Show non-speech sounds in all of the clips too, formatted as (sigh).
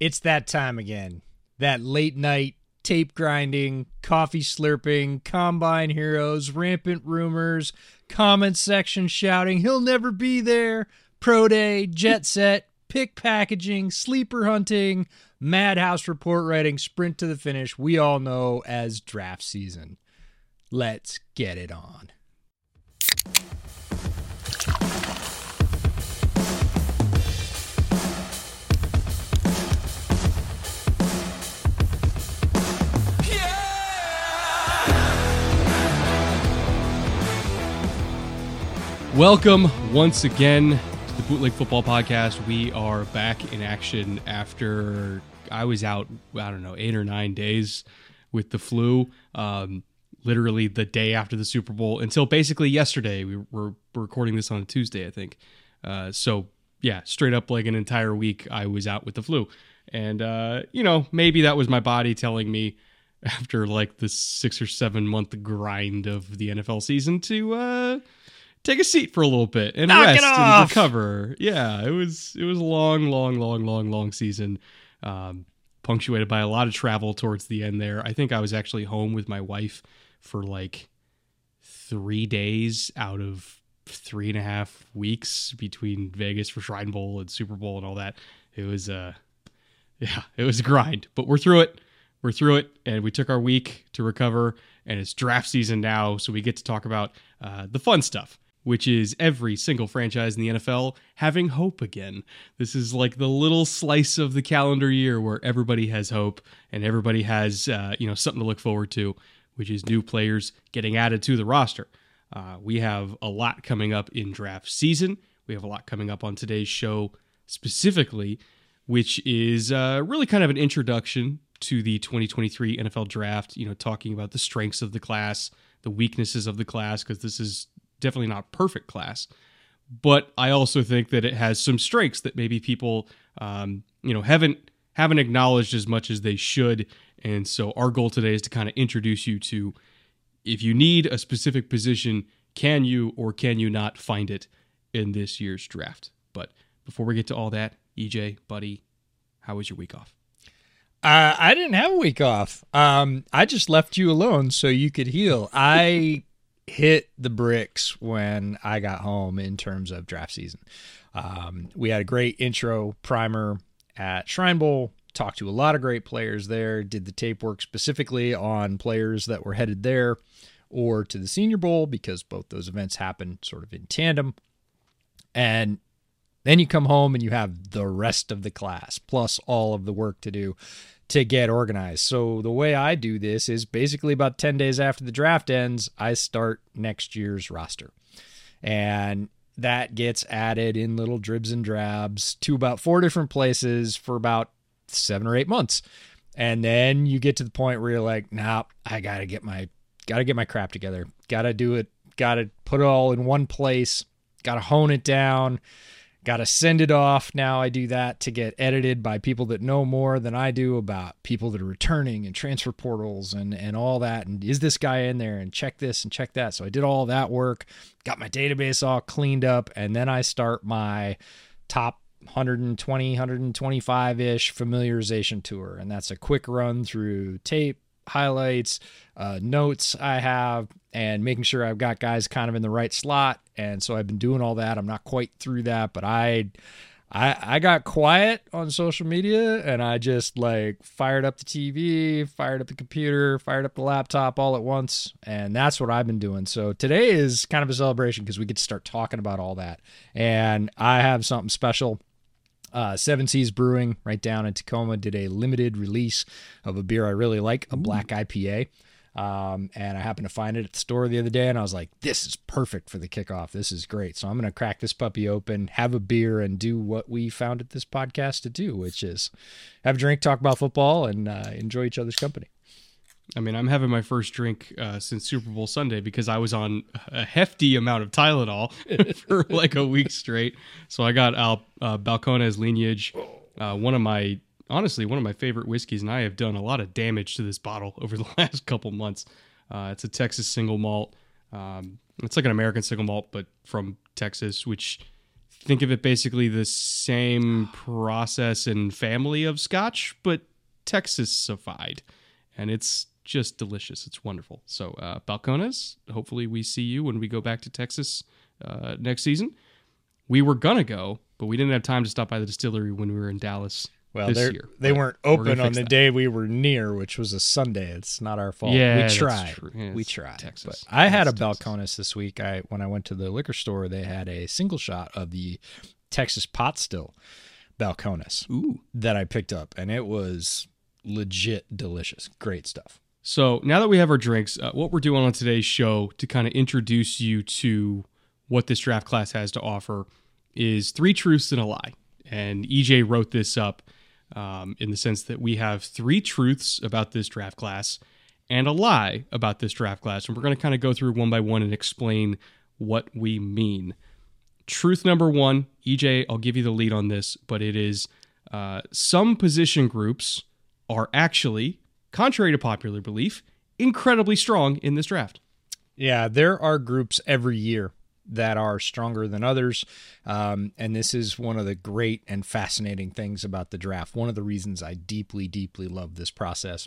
It's that time again. That late night tape grinding, coffee slurping, combine heroes, rampant rumors, comment section shouting, he'll never be there, pro day, jet set, pick packaging, sleeper hunting, madhouse report writing, sprint to the finish, we all know as draft season. Let's get it on. Welcome once again to the Bootleg Football Podcast. We are back in action after I was out, I don't know, eight or nine days with the flu. Um, literally the day after the Super Bowl until basically yesterday. We were recording this on a Tuesday, I think. Uh, so, yeah, straight up like an entire week, I was out with the flu. And, uh, you know, maybe that was my body telling me (laughs) after like the six or seven month grind of the NFL season to, uh, take a seat for a little bit and Knock rest and recover. Yeah, it was it was a long, long, long, long, long season, um, punctuated by a lot of travel towards the end. There, I think I was actually home with my wife for like three days out of three and a half weeks between Vegas for Shrine Bowl and Super Bowl and all that. It was uh (laughs) yeah, it was a grind, but we're through it. We're through it, and we took our week to recover, and it's draft season now, so we get to talk about uh, the fun stuff, which is every single franchise in the NFL having hope again. This is like the little slice of the calendar year where everybody has hope and everybody has uh, you know something to look forward to, which is new players getting added to the roster. Uh, we have a lot coming up in draft season. We have a lot coming up on today's show specifically, which is uh, really kind of an introduction to the 2023 NFL draft, you know, talking about the strengths of the class, the weaknesses of the class, because this is definitely not perfect class. But I also think that it has some strengths that maybe people, um, you know, haven't haven't acknowledged as much as they should. And so our goal today is to kind of introduce you to if you need a specific position, can you or can you not find it in this year's draft? But before we get to all that, EJ, buddy, how was your week off? Uh, I didn't have a week off. Um, I just left you alone so you could heal. I (laughs) hit the bricks when I got home in terms of draft season. Um, we had a great intro primer at Shrine Bowl. Talked to a lot of great players there. Did the tape work specifically on players that were headed there or to the Senior Bowl because both those events happened sort of in tandem. And then you come home and you have the rest of the class plus all of the work to do to get organized. So the way I do this is basically about 10 days after the draft ends, I start next year's roster. And that gets added in little dribs and drabs to about four different places for about seven or eight months. And then you get to the point where you're like, nah, I gotta get my gotta get my crap together. Gotta do it, gotta put it all in one place, gotta hone it down got to send it off. Now I do that to get edited by people that know more than I do about people that are returning and transfer portals and and all that. And is this guy in there? And check this and check that. So I did all that work, got my database all cleaned up, and then I start my top 120, 125 ish familiarization tour. And that's a quick run through tape, highlights, uh, notes I have, and making sure I've got guys kind of in the right slot. And so I've been doing all that. I'm not quite through that, but I I, I got quiet on social media and I just like fired up the TV, fired up the computer, fired up the laptop all at once. And that's what I've been doing. So today is kind of a celebration because we get to start talking about all that. And I have something special. Uh, Seven Seas Brewing, right down in Tacoma, did a limited release of a beer I really like, a black IPA. Um, and I happened to find it at the store the other day, and I was like, "This is perfect for the kickoff. This is great." So I'm going to crack this puppy open, have a beer, and do what we founded this podcast to do, which is have a drink, talk about football, and uh, enjoy each other's company. I mean, I'm having my first drink uh, since Super Bowl Sunday because I was on a hefty amount of Tylenol (laughs) for like a week straight. So I got Al uh, Balcones Lineage, uh, one of my honestly one of my favorite whiskeys, and I have done a lot of damage to this bottle (laughs) over the last couple months. Uh, it's a Texas single malt. Um, it's like an American single malt, but from Texas, which think of it basically the same process and family of Scotch, but Texasified, and it's just delicious. It's wonderful. So, uh, Balcones, hopefully we see you when we go back to Texas uh, next season. We were gonna go, but we didn't have time to stop by the distillery when we were in Dallas Well, this year. they weren't we're open on the that. day we were near, which was a Sunday. It's not our fault. Yeah, we tried. Yeah, we tried. Texas. But I had a Texas. Balcones this week. I when I went to the liquor store, they had a single shot of the Texas pot still Balcones Ooh. that I picked up, and it was legit delicious. Great stuff. So now that we have our drinks, uh, what we're doing on today's show to kind of introduce you to what this draft class has to offer is three truths and a lie. And EJ wrote this up um, in the sense that we have three truths about this draft class and a lie about this draft class. And we're going to kind of go through one by one and explain what we mean. Truth number one, EJ, I'll give you the lead on this, but it is uh, some position groups are actually, contrary to popular belief, incredibly strong in this draft. Yeah, there are groups every year that are stronger than others. Um, and this is one of the great and fascinating things about the draft. One of the reasons I deeply, deeply love this process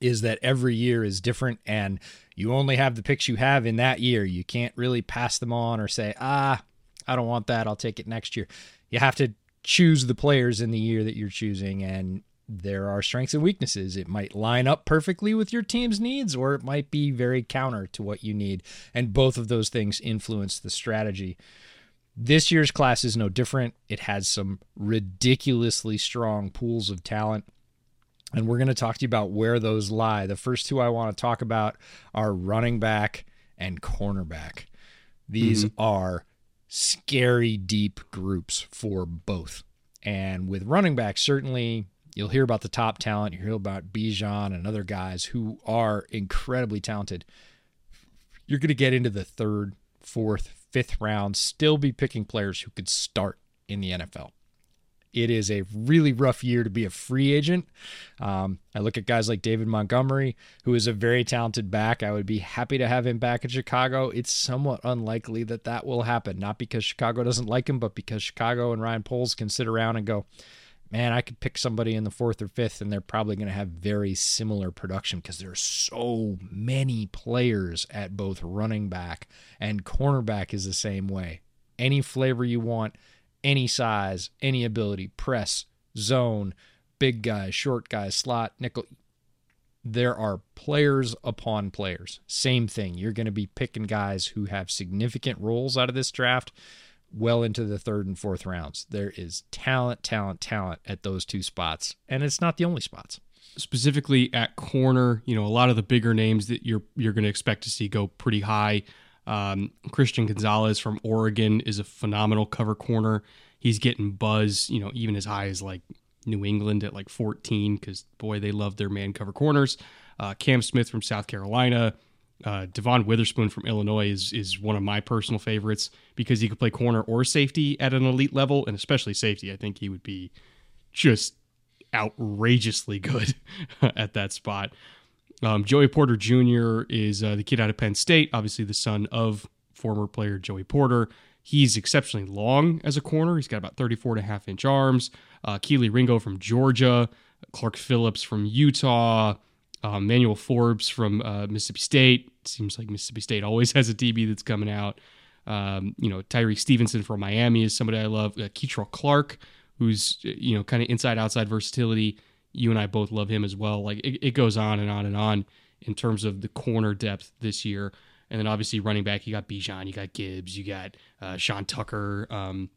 is that every year is different and you only have the picks you have in that year. You can't really pass them on or say, ah, I don't want that. I'll take it next year. You have to choose the players in the year that you're choosing and there are strengths and weaknesses. It might line up perfectly with your team's needs, or it might be very counter to what you need. And both of those things influence the strategy. This year's class is no different. It has some ridiculously strong pools of talent. And we're going to talk to you about where those lie. The first two I want to talk about are running back and cornerback. These mm-hmm. are scary deep groups for both. And with running back, certainly you'll hear about the top talent. You hear about Bijan and other guys who are incredibly talented. You're going to get into the third, fourth, fifth round, still be picking players who could start in the NFL. It is a really rough year to be a free agent. Um, I look at guys like David Montgomery, who is a very talented back. I would be happy to have him back in Chicago. It's somewhat unlikely that that will happen, not because Chicago doesn't like him, but because Chicago and Ryan Poles can sit around and go, man, I could pick somebody in the fourth or fifth, and they're probably going to have very similar production because there are so many players at both running back and cornerback is the same way. Any flavor you want, any size, any ability, press, zone, big guy, short guy, slot, nickel. There are players upon players. Same thing. You're going to be picking guys who have significant roles out of this draft well into the third and fourth rounds. There is talent, talent, talent at those two spots, and it's not the only spots. specifically at corner, you know, a lot of the bigger names that you're you're going to expect to see go pretty high. Um, Christian Gonzalez from Oregon is a phenomenal cover corner. He's getting buzz, you know, even as high as like New England at like 14 because boy, they love their man cover corners. Uh, Cam Smith from South Carolina, uh, Devon Witherspoon from Illinois is is one of my personal favorites because he could play corner or safety at an elite level, and especially safety. I think he would be just outrageously good (laughs) at that spot. Um, Joey Porter Jr. is uh, the kid out of Penn State, obviously the son of former player Joey Porter. He's exceptionally long as a corner. He's got about 34 and a half inch arms. Uh, Kelee Ringo from Georgia, Clark Phillips from Utah, uh, Manuel Forbes from uh, Mississippi State. Seems like Mississippi State always (laughs) has a DB that's coming out. Um, you know, Tyree Stevenson from Miami is somebody I love. Uh, Clark, who's you know kind of inside outside versatility. You and I both love him as well. Like it, it goes on and on and on in terms of the corner depth this year. And then obviously running back, you got Bijan, you got Gibbs, you got uh, Sean Tucker, um,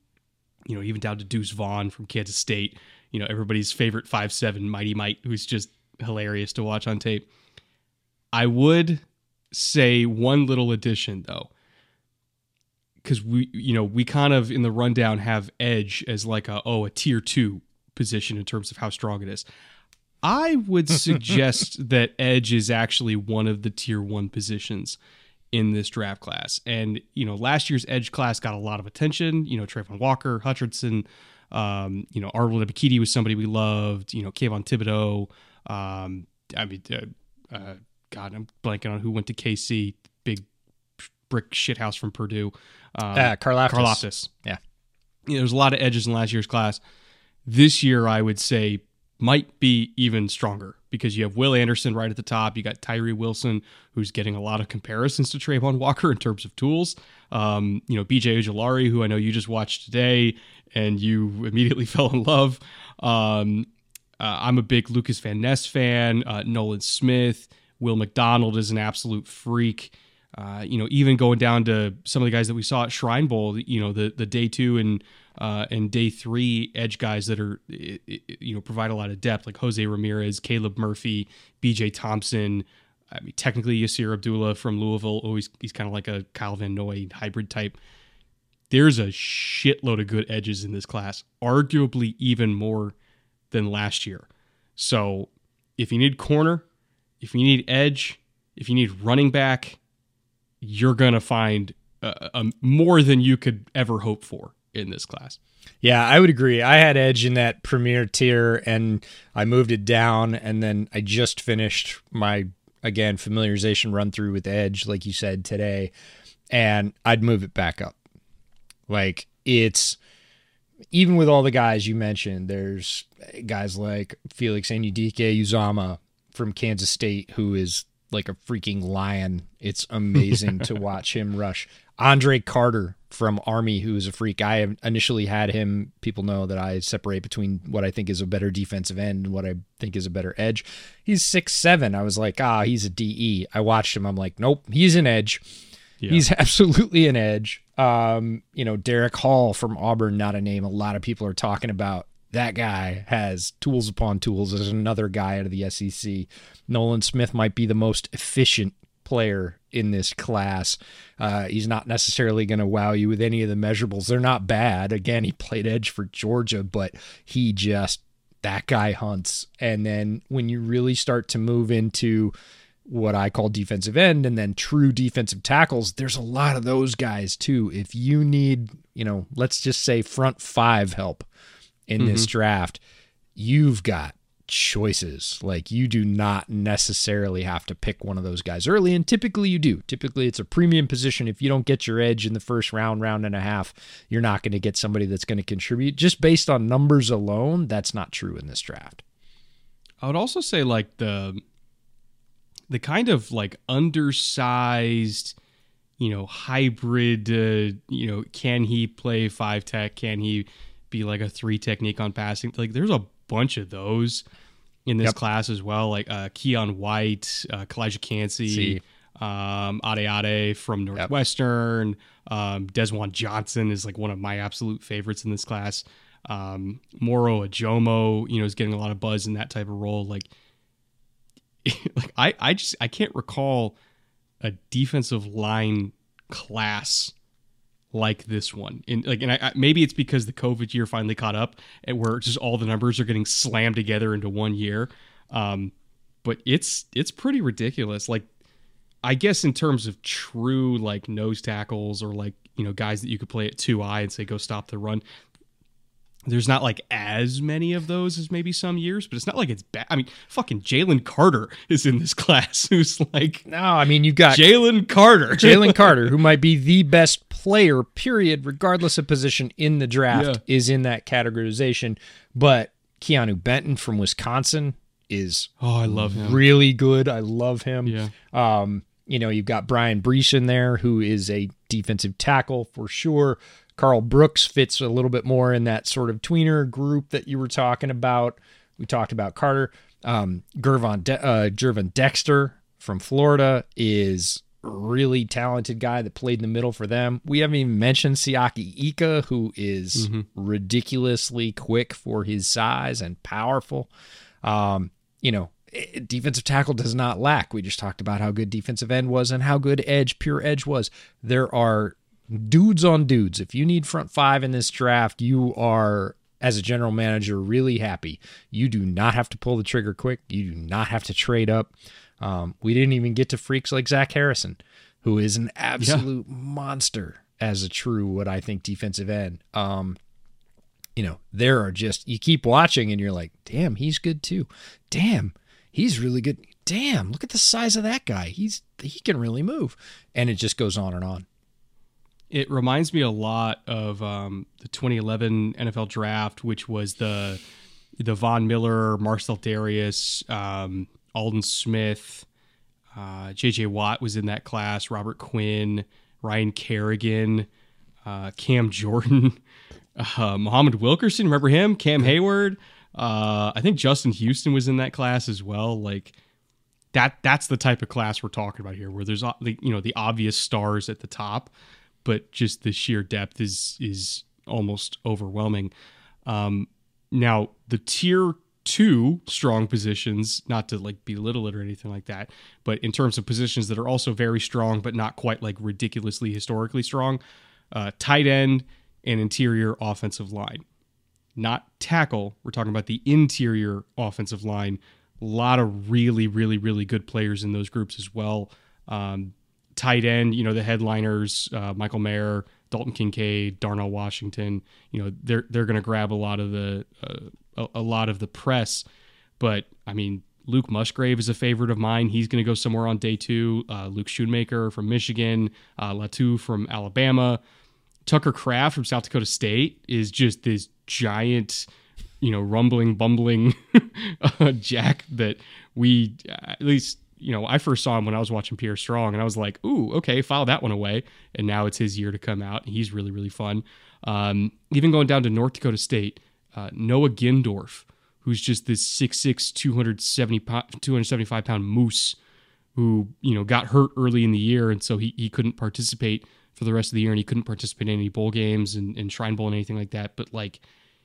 you know, even down to Deuce Vaughn from Kansas State. You know, everybody's favorite five seven Mighty Mite, who's just hilarious to watch on tape. I would say one little addition though, because we, you know, we kind of in the rundown have edge as like a oh a tier two position in terms of how strong it is. I would (laughs) suggest that edge is actually one of the tier one positions in this draft class. And, you know, last year's edge class got a lot of attention. You know, Travon Walker, Hutchinson, um, you know, Arnold Ebiketie was somebody we loved, you know, Kayvon Thibodeaux. Um, I mean, uh, uh, God, I'm blanking on who went to KC, big brick shithouse from Purdue. Um, uh. Karlaftis. Yeah. You know, there's a lot of edges in last year's class. This year, I would say might be even stronger because you have Will Anderson right at the top. You got Tyree Wilson, who's getting a lot of comparisons to Travon Walker in terms of tools. Um, you know, BJ Ojulari, who I know you just watched today and you immediately (laughs) fell in love. Um, uh, I'm a big Lucas Van Ness fan. Uh, Nolan Smith, Will McDonald is an absolute freak. Uh, you know, even going down to some of the guys that we saw at Shrine Bowl, you know, the the day two and uh, and day three edge guys that are you know provide a lot of depth, like Jose Ramirez, Caleb Murphy, B.J. Thompson. I mean, technically Yasir Abdullah from Louisville. Always he's kind of like a Kyle Van Noy hybrid type. There's a shitload of good edges in this class, arguably even more than last year. So if you need corner, if you need edge, if you need running back, you're going to find uh, um, more than you could ever hope for in this class. Yeah, I would agree. I had Edge in that premier tier and I moved it down and then I just finished my again familiarization run through with Edge like you said today and I'd move it back up. Like it's even with all the guys you mentioned, there's guys like Felix Anudike-Uzomah from Kansas State who is like a freaking lion. It's amazing to (laughs) watch him rush. Andre Carter from Army, who is a freak. I initially had him. People know that I separate between what I think is a better defensive end and what I think is a better edge. He's six seven. I was like, ah, he's a DE. I watched him. I'm like, nope, he's an edge. Yeah. He's (laughs) absolutely an edge. Um, you know, Derick Hall from Auburn, not a name a lot of people are talking about. That guy has tools upon tools. There's another guy out of the SEC. Nolan Smith might be the most efficient player in this class. Uh, he's not necessarily going to wow you with any of the measurables. They're not bad. Again, he played edge for Georgia, but he just, that guy hunts. And then when you really start to move into what I call defensive end and then true defensive tackles, there's a lot of those guys too. If you need, you know, let's just say front five help in mm-hmm. this draft, you've got choices. Like you do not necessarily have to pick one of those guys early, and typically you do. Typically it's a premium position. If you don't get your edge in the first round, round and a half, you're not going to get somebody that's going to contribute. Just based on numbers alone, that's not true in this draft. I would also say like the the kind of like undersized you know hybrid uh, you know can he play five tech can he be like a three technique on passing like there's a bunch of those in this yep. class as well, like uh, Keion White, uh, Calijah Kancey, um, Ade Ade from Northwestern. Yep. Um, Desjuan Johnson is like one of my absolute favorites in this class. Um, Moro Ojomo, you know, is getting a lot of buzz in that type of role. Like, (laughs) like I, I just I can't recall a defensive line class like this one. And like, and I, I, maybe it's because the COVID year finally caught up, and where just all the numbers are getting slammed together into one year. Um, but it's it's pretty ridiculous. Like, I guess in terms of true like nose tackles or like you know guys that you could play at two eye and say go stop the run there's not like as many of those as maybe some years, but it's not like it's bad. I mean, fucking Jalen Carter is in this (laughs) class, who's like, no, I mean, you've got Jalen Carter, (laughs) Jalen Carter, who might be the best player, period, regardless of position in the draft, yeah. is in that categorization. But Keanu Benton from Wisconsin is oh, I love him, really good. I love him. Yeah. Um, you know, you've got Bryan Bresee in there, who is a defensive tackle for sure. Karl Brooks fits a little bit more in that sort of tweener group that you were talking about. We talked about Carter. Um, Gervon De- uh, Gervon Dexter from Florida is really talented guy that played in the middle for them. We haven't even mentioned Siaki Ika, who is ridiculously quick for his size and powerful. Um, you know, eh, defensive tackle does not lack. We just talked about how good defensive end was and how good edge, pure edge was. There are dudes on dudes. If you need front five in this draft, you are, as a general manager, really happy. You do not have to pull the trigger quick. You do not have to trade up. Um, we didn't even get to freaks like Zach Harrison, who is an absolute monster as a true, what I think, defensive end. Um, you know, there are just, you keep watching and you're like, damn, he's good too. Damn, he's really good. Damn, look at the size of that guy. He's, he can really move. And it just goes on and on. It reminds me a lot of um, the 2011 NFL Draft, which was the the Von Miller, Marcell Dareus, um, Aldon Smith, uh, J.J. Watt was in that class. Robert Quinn, Ryan Kerrigan, uh, Cam Jordan, (laughs) uh, Muhammad Wilkerson. Remember him? Cam Hayward. Uh, I think Justin Houston was in that class as well. Like that. That's the type of class we're talking about here, where there's uh, you know the obvious stars at the top, but just the sheer depth is is almost overwhelming. Um, now the tier two strong positions, not to like belittle it or anything like that, but in terms of positions that are also very strong, but not quite like ridiculously historically strong, uh, tight end and interior offensive line. Not tackle. We're talking about the interior offensive line. A lot of really, really, really good players in those groups as well. Um, tight end, you know, the headliners, uh, Michael Mayer, Dalton Kincaid, Darnell Washington, you know, they're they're going to grab a lot of the uh, a, a lot of the press. But I mean, Luke Musgrave is a favorite of mine. He's going to go somewhere on day two. Uh, Luke Schoonmaker from Michigan, uh, Latu from Alabama, Tucker Kraft from South Dakota State is just this giant, you know, rumbling, bumbling (laughs) uh, jack that we at least you know, I first saw him when I was watching Pierre Strong, and I was like, "Ooh, okay, file that one away." And now it's his year to come out. And he's really, really fun. Um, even going down to North Dakota State, uh, Noah Gindorff, who's just this 6'6", 270 275 pound moose, who you know got hurt early in the year, and so he he couldn't participate for the rest of the year, and he couldn't participate in any bowl games and, and Shrine Bowl and anything like that. But like,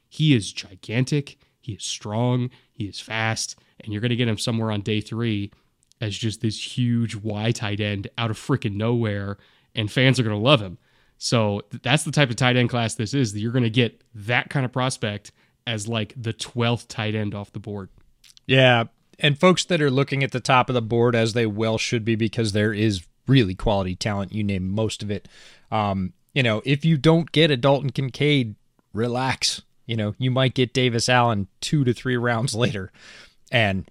he is gigantic. He is strong. He is fast, and you're going to get him somewhere on day three as just this huge Y tight end out of freaking nowhere, and fans are going to love him. So th- that's the type of tight end class this is. That you're going to get that kind of prospect as like the 12th tight end off the board. Yeah. And folks that are looking at the top of the board, as they well should be, because there is really quality talent. You name most of it. Um, you know, if you don't get a Dalton Kincaid, relax. You know, you might get Davis Allen two to three rounds (laughs) later. And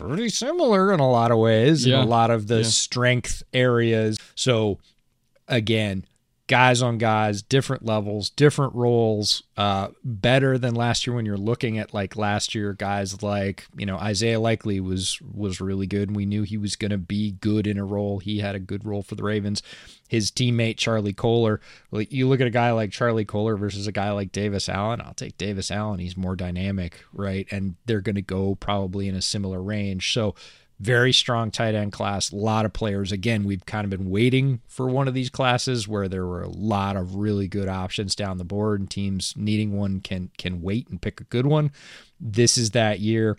pretty similar in a lot of ways in a lot of the Yeah. strength areas. So again, guys on guys, different levels, different roles, uh, better than last year when you're looking at like last year, guys like, you know, Isaiah Likely was was really good and we knew he was gonna be good in a role. He had a good role for the Ravens. His teammate Charlie Kolar, like you look at a guy like Charlie Kolar versus a guy like Davis Allen, I'll take Davis Allen. He's more dynamic, right? And they're gonna go probably in a similar range. So very strong tight end class. A lot of players. Again, we've kind of been waiting for one of these classes where there were a lot of really good options down the board, and teams needing one can can wait and pick a good one. This is that year.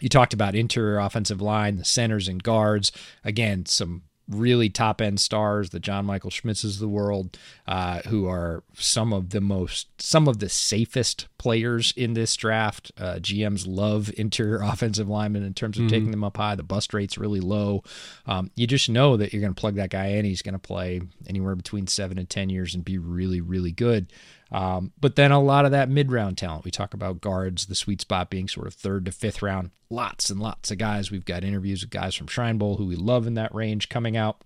You talked about interior offensive line, the centers and guards. Again, some really top end stars, the John Michael Schmitzes of the world, uh, who are some of the most, some of the safest players in this draft. Uh, GMs love interior (laughs) offensive linemen in terms of taking them up high. The bust rate's really low. Um, you just know that you're going to plug that guy in. He's going to play anywhere between seven and 10 years and be really, really good. Um, but then a lot of that mid round talent. We talk about guards, the sweet spot being sort of third to fifth round. Lots and lots of guys. We've got interviews with guys from Shrine Bowl who we love in that range coming out.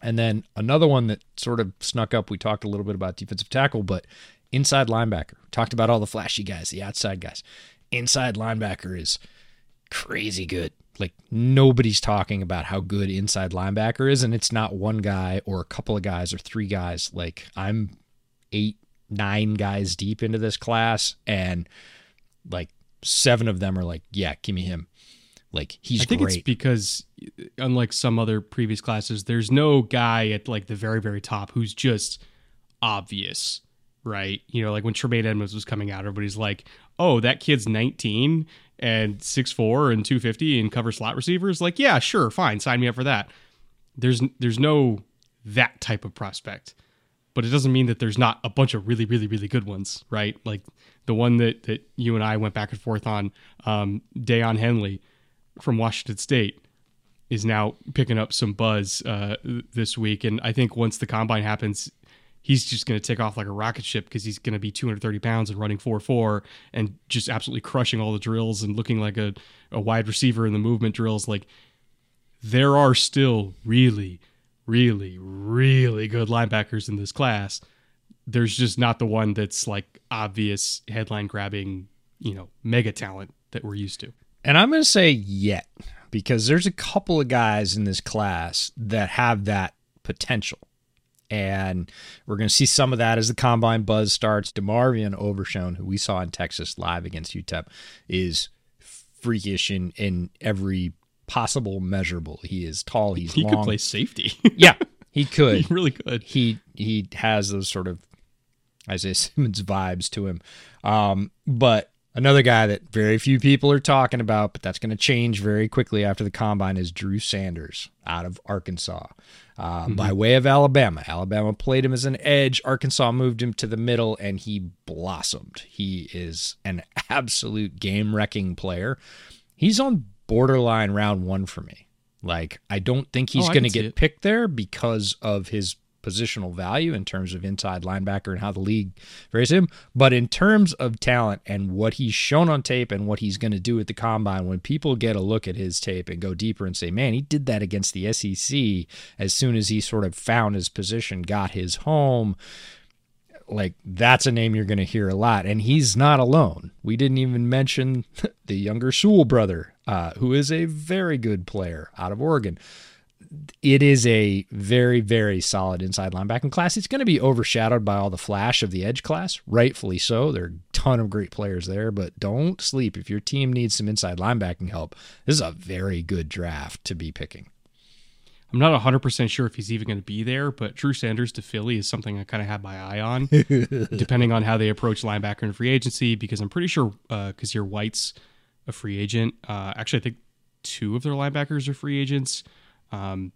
And then another one that sort of snuck up, we talked a little bit about defensive tackle, but inside linebacker. Talked about all the flashy guys, the outside guys. Inside linebacker is crazy good. like nobody's talking about how good inside linebacker is, and it's not one guy or a couple of guys or three guys. Like I'm eight, nine guys deep into this class, and like seven of them are like, yeah, give me him. Like he's I think great. it's because unlike some other previous classes, there's no guy at like the very very top who's just obvious, right? You know, like when Tremaine Edmunds was coming out, everybody's like, "Oh, that kid's 19 and 6'4 and 250 and cover slot receivers." Like, yeah, sure, fine, sign me up for that. There's there's no that type of prospect. But it doesn't mean that there's not a bunch of really, really, really good ones, right? Like the one that, that you and I went back and forth on, um, Daiyan Henley from Washington State is now picking up some buzz uh, this week. And I think once the combine happens, he's just going to take off like a rocket ship because he's going to be 230 pounds and running 4-4 and just absolutely crushing all the drills and looking like a, a wide receiver in the movement drills. Like there are still really, really, really good linebackers in this class. There's just not the one that's like obvious headline grabbing, you know, mega talent that we're used to. And I'm going to say yet because there's a couple of guys in this class that have that potential. And we're going to see some of that as the combine buzz starts. DeMarvion Overshown, who we saw in Texas live against UTEP, is freakish in, in every possible measurable. He is tall. He's he long. could play safety. (laughs) yeah, he (laughs) could. he really could. He he has those sort of Isaiah (laughs) Simmons vibes to him. Um, but another guy that very few people are talking about, but that's going to change very quickly after the combine is Drew Sanders out of Arkansas. Uh, mm-hmm. By way of Alabama. Alabama played him as an edge. Arkansas moved him to the middle, and he blossomed. He is an absolute game wrecking player. He's on borderline round one for me. Like, I don't think he's Oh, going to get picked there because of his positional value in terms of inside linebacker and how the league varies him. But in terms of talent and what he's shown on tape and what he's going to do at the combine, when people get a look at his tape and go deeper and say, man, he did that against the SEC as soon as he sort of found his position, got his home like that's a name you're going to hear a lot and he's not alone we didn't even mention (laughs) the younger sewell brother uh, who is a very good player out of oregon. It is a very very solid inside linebacking class. It's going to be overshadowed by all the flash of the edge class rightfully so. There are a ton of great players there but don't sleep. If your team needs some inside linebacking help this is a very good draft to be picking. I'm not 100% sure if he's even going to be there, but Drew Sanders to Philly is something I kind of have my eye on, (laughs) depending on how they approach linebacker and free agency, because I'm pretty sure because Kyzir White's a free agent. Uh, actually, I think two of their linebackers are free agents. Um,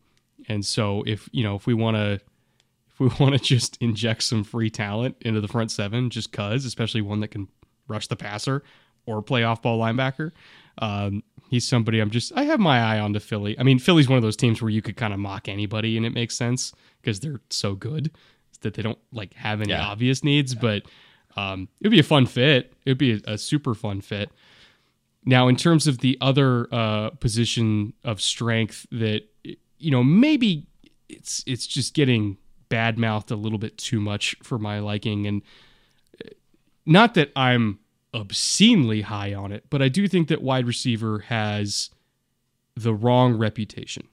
and so if, you know, if we want to, if we (laughs) want to just inject some free talent into the front seven, just cause, especially one that can rush the passer or play off ball linebacker, um, he's somebody I'm just I have my eye on to Philly. I mean, Philly's one of those teams where you could kind of mock anybody and it makes sense because they're so good that they don't like have any Yeah. obvious needs. But um, it'd be a fun fit. It'd be a, a super fun fit. Now, in terms of the other uh, position of strength that you know maybe it's it's just getting bad mouthed a little bit too much for my liking, and uh, not that I'm obscenely high on it, but I do think that wide receiver has the wrong reputation.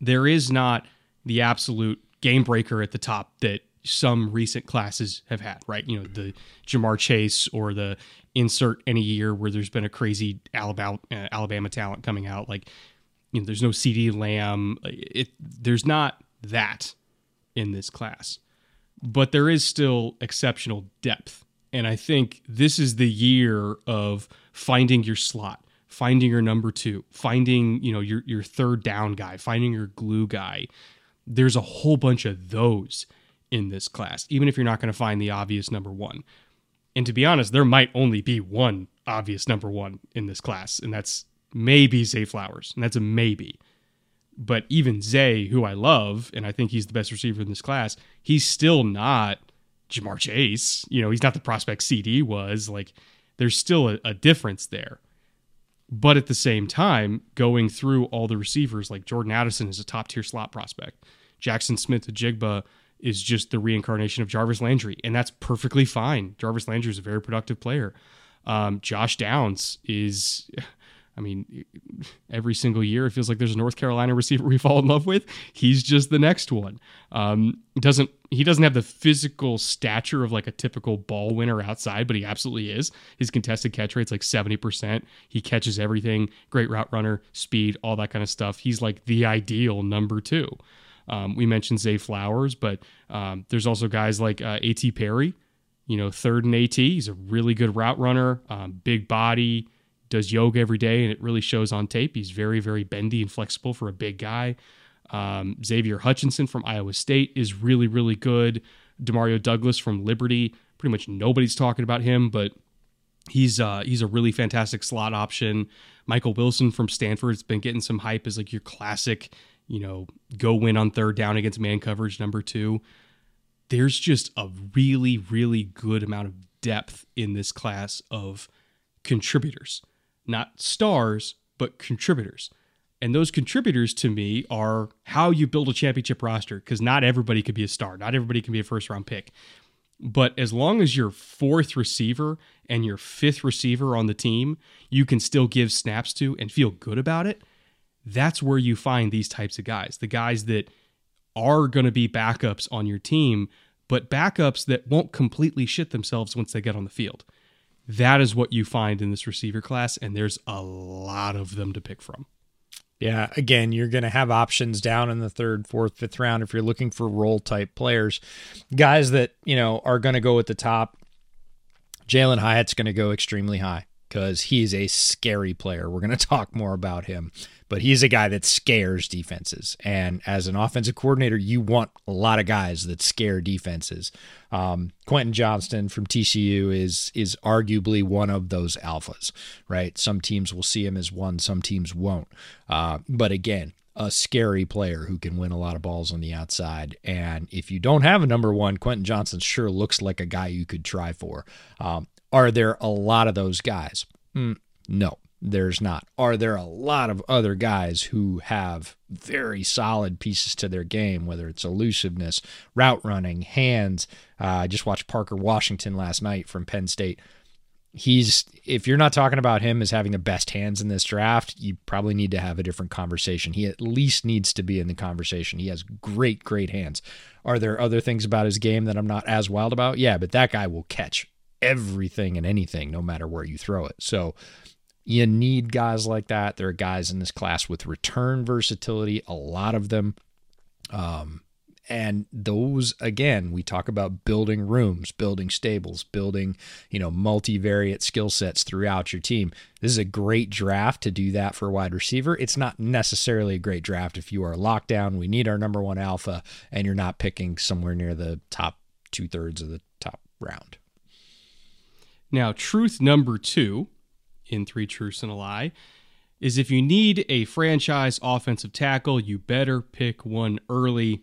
There is not the absolute game breaker at the top that some recent classes have had, right? You know, the Ja'Marr Chase or the insert any year where there's been a crazy Alabama uh, Alabama talent coming out. Like, you know, there's no CeeDee Lamb. It there's not that in this class, but there is still exceptional depth. And I think this is the year of finding your slot, finding your number two, finding, you know, your your third down guy, finding your glue guy. There's a whole bunch of those in this class, even if you're not going to find the obvious number one. And to be honest, there might only be one obvious number one in this class, and that's maybe Zay Flowers, and that's a maybe. But even Zay, who I love, and I think he's the best receiver in this class, he's still not Ja'Marr Chase. You know, he's not the prospect CeeDee was. Like, there's still a, a difference there. But at the same time, going through all the receivers, like Jordan Addison is a top tier slot prospect. Jaxon Smith-Njigba is just the reincarnation of Jarvis Landry, and that's perfectly fine. Jarvis Landry is a very productive player. Um, Josh Downs is, (laughs) I mean, every single year it feels like there's a North Carolina receiver (laughs) we fall in love with. He's just the next one. Um, doesn't he doesn't have the physical stature of like a typical ball winner outside, but he absolutely is. His contested catch rate's like 70%. He catches everything, great route runner, speed, all that kind of stuff. He's like the ideal number two. Um, we mentioned Zay Flowers, but um, there's also guys like uh, A.T. Perry, you know, third in AT. He's a really good route runner, um, big body, does yoga every day, and it really shows on tape. He's very, very bendy and flexible for a big guy. Um, Xavier Hutchinson from Iowa State is really, really good. Demario Douglas from Liberty, pretty much nobody's talking about him, but he's uh, he's a really fantastic slot option. Michael Wilson from Stanford has been getting some hype as like your classic, you know, go win on third down against man coverage number two. There's just a really, really good amount of depth in this class of contributors not stars, but contributors. And those contributors to me are how you build a championship roster because not everybody could be a star. Not everybody can be a first round pick. But as long as your fourth receiver and your fifth receiver on the team, you can still give snaps to and feel good about it. That's where you find these types of guys the guys that are going to be backups on your team, but backups that won't completely shit themselves once they get on the field. That is what you find in this receiver class, and there's a lot of them to pick from. Yeah, again, you're going to have options down in the third, fourth, fifth round if you're looking for role type players. Guys that, you know, are going to go at the top. Jalen Hyatt's going to go extremely high because he's a scary player. We're going (laughs) to talk more about him but he's a guy that scares defenses. And as an offensive coordinator, you want a lot of guys that scare defenses. Um, Quentin Johnston from TCU is is arguably one of those alphas, right? Some teams will see him as one, some teams won't. Uh, but again, a scary player who can win a lot of balls on the outside. And if you don't have a number one, Quentin Johnston sure looks like a guy you could try for. Um, are there a lot of those guys? Mm, no there's not. Are there a lot of other guys who have very solid pieces to their game, whether it's elusiveness, route running, hands? Uh, I just watched Parker Washington last night from Penn State. He's, if you're not talking about him as having the best hands in this draft, you probably need to have a different conversation. He at least needs to be in the conversation. He has great, great hands. Are there other things about his game that I'm not as wild about? Yeah, but that guy will catch everything and anything no matter where you throw it. So, you need guys like that. There are guys in this class with return versatility, a lot of them. Um, and those again we talk about building rooms building stables building you know multivariate skill sets throughout your team this is a great draft to do that for a wide receiver it's not necessarily a great draft if you are locked down we need our number one alpha and you're not picking somewhere near the top two-thirds of the top round now truth number two in Three Truths and a Lie is if you need a franchise offensive tackle, you better pick one early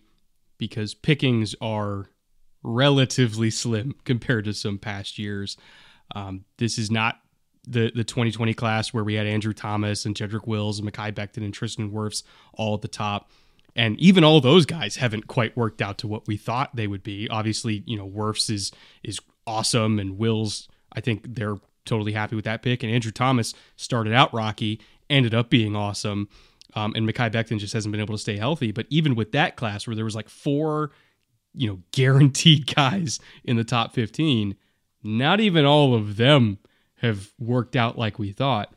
because pickings are relatively slim (laughs) compared to some past years. Um, this is not the the 2020 class where we had Andrew Thomas and Jedrick Wills and Mekhi Becton and Tristan Wirfs all at the top. And even all those guys haven't quite worked out to what we thought they would be. Obviously, you know, Wirfs is is awesome and Wills, I think they're totally happy with that pick. And Andrew Thomas started out rocky, ended up being awesome. Um, and Mekhi Becton just hasn't been able to stay healthy. But even with that class, where there was like four, you know, (laughs) guaranteed guys in the top 15, not even all of them have worked out like we thought.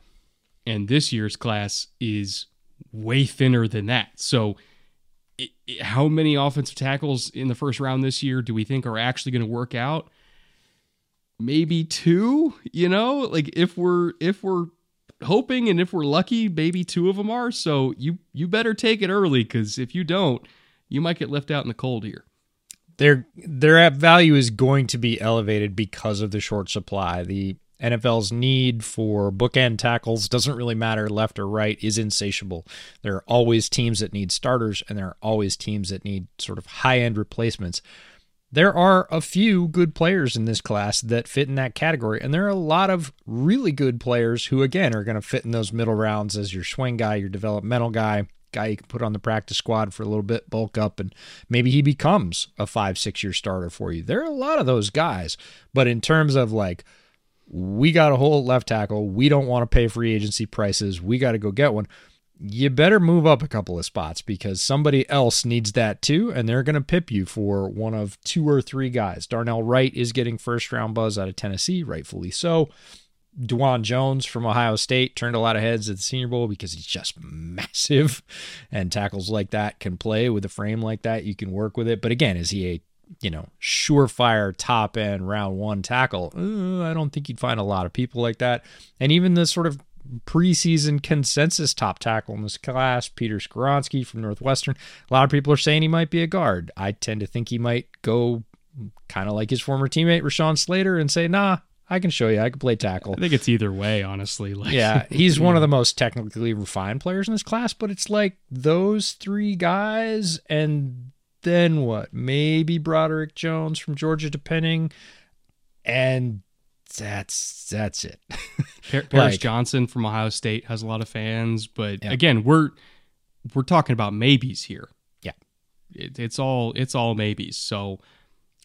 And this year's class is way thinner than that. So, it, it, how many offensive tackles in the first round this year do we think are actually going to work out? Maybe two, you know, like if we're if we're hoping and if we're lucky, maybe two of them are. So you you better take it early cuz if you don't, you might get left out in the cold here. Their their app value is going to be elevated because of the short supply. The NFL's need for bookend tackles doesn't really matter left or right is insatiable. There are always teams that need starters and there are always teams that need sort of high-end replacements there are a few good players in this class that fit in that category. And there are a lot of really good players who, again, are going to fit in those middle rounds as your swing guy, your developmental guy, guy you can put on the practice squad for a little bit, bulk up, and maybe he becomes a five, six year starter for you. There are a lot of those guys. But in terms of like we got a hole left tackle. We don't want to pay free agency prices. We got to go get one. You better move up a couple of spots because somebody else needs that too, and they're going to pip you for one of two or three guys. Darnell Wright is getting first round buzz out of Tennessee, rightfully so. Dawand Jones from Ohio State turned a lot of heads at the Senior Bowl because he's just massive, (laughs) and tackles like that can play with a frame like that. You can work with it, but again, is he a you know, surefire top end round one tackle. Uh, I don't think you'd find a lot of people like that. And even the sort of preseason consensus top tackle in this class, Peter Skoronski from Northwestern, a lot of people are saying he might be a guard. I tend to think he might go kind of like his former teammate Rashawn Slater and say, nah, I can show you. I can play tackle. I think it's either way, honestly. Like, yeah, (laughs) he's one of the most technically refined players in this class, but it's like those three guys and then what? Maybe Broderick Jones from Georgia, depending. And that's that's it. (laughs) Paris like, Johnson from Ohio State has a lot of fans, but yeah. again, we're we're talking about maybes here. Yeah, it, it's all it's all maybes. So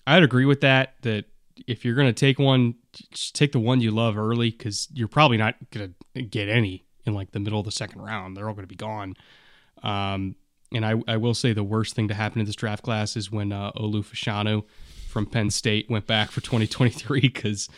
I'd agree with that. That if you're going to take one, just take the one you love early because you're probably not going to get any in like the middle of the second round. They're all going to be gone. Um, and I, I will say the worst thing to happen in this draft class is when uh, Olu Fashanu from Penn State went back for 2023 because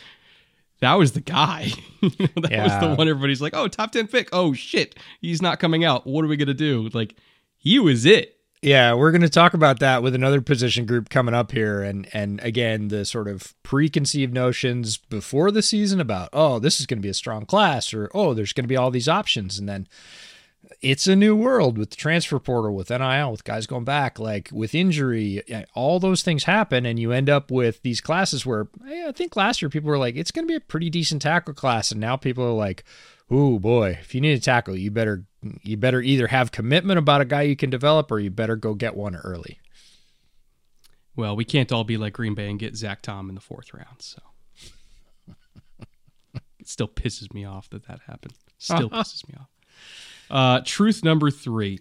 that was the guy. (laughs) that yeah. was the one everybody's like, oh, top 10 pick. Oh, shit. He's not coming out. What are we going to do? Like, he was it. Yeah, we're going to talk about that with another position group coming up here, and and again the sort of preconceived notions before the season about oh this is going to be a strong class or oh there's going to be all these options, and then it's a new world with the transfer portal, with NIL, with guys going back, like with injury, all those things happen, and you end up with these classes where hey, I think last year people were like, it's going to be a pretty decent tackle class, and now people are like, oh boy, if you need a tackle, you better you better either have commitment about a guy you can develop, or you better go get one early. Well, we can't all be like Green Bay and get Zach Tom in the fourth round, so (laughs) it still pisses me off that that happened. Still (laughs) pisses me off. Uh, truth number three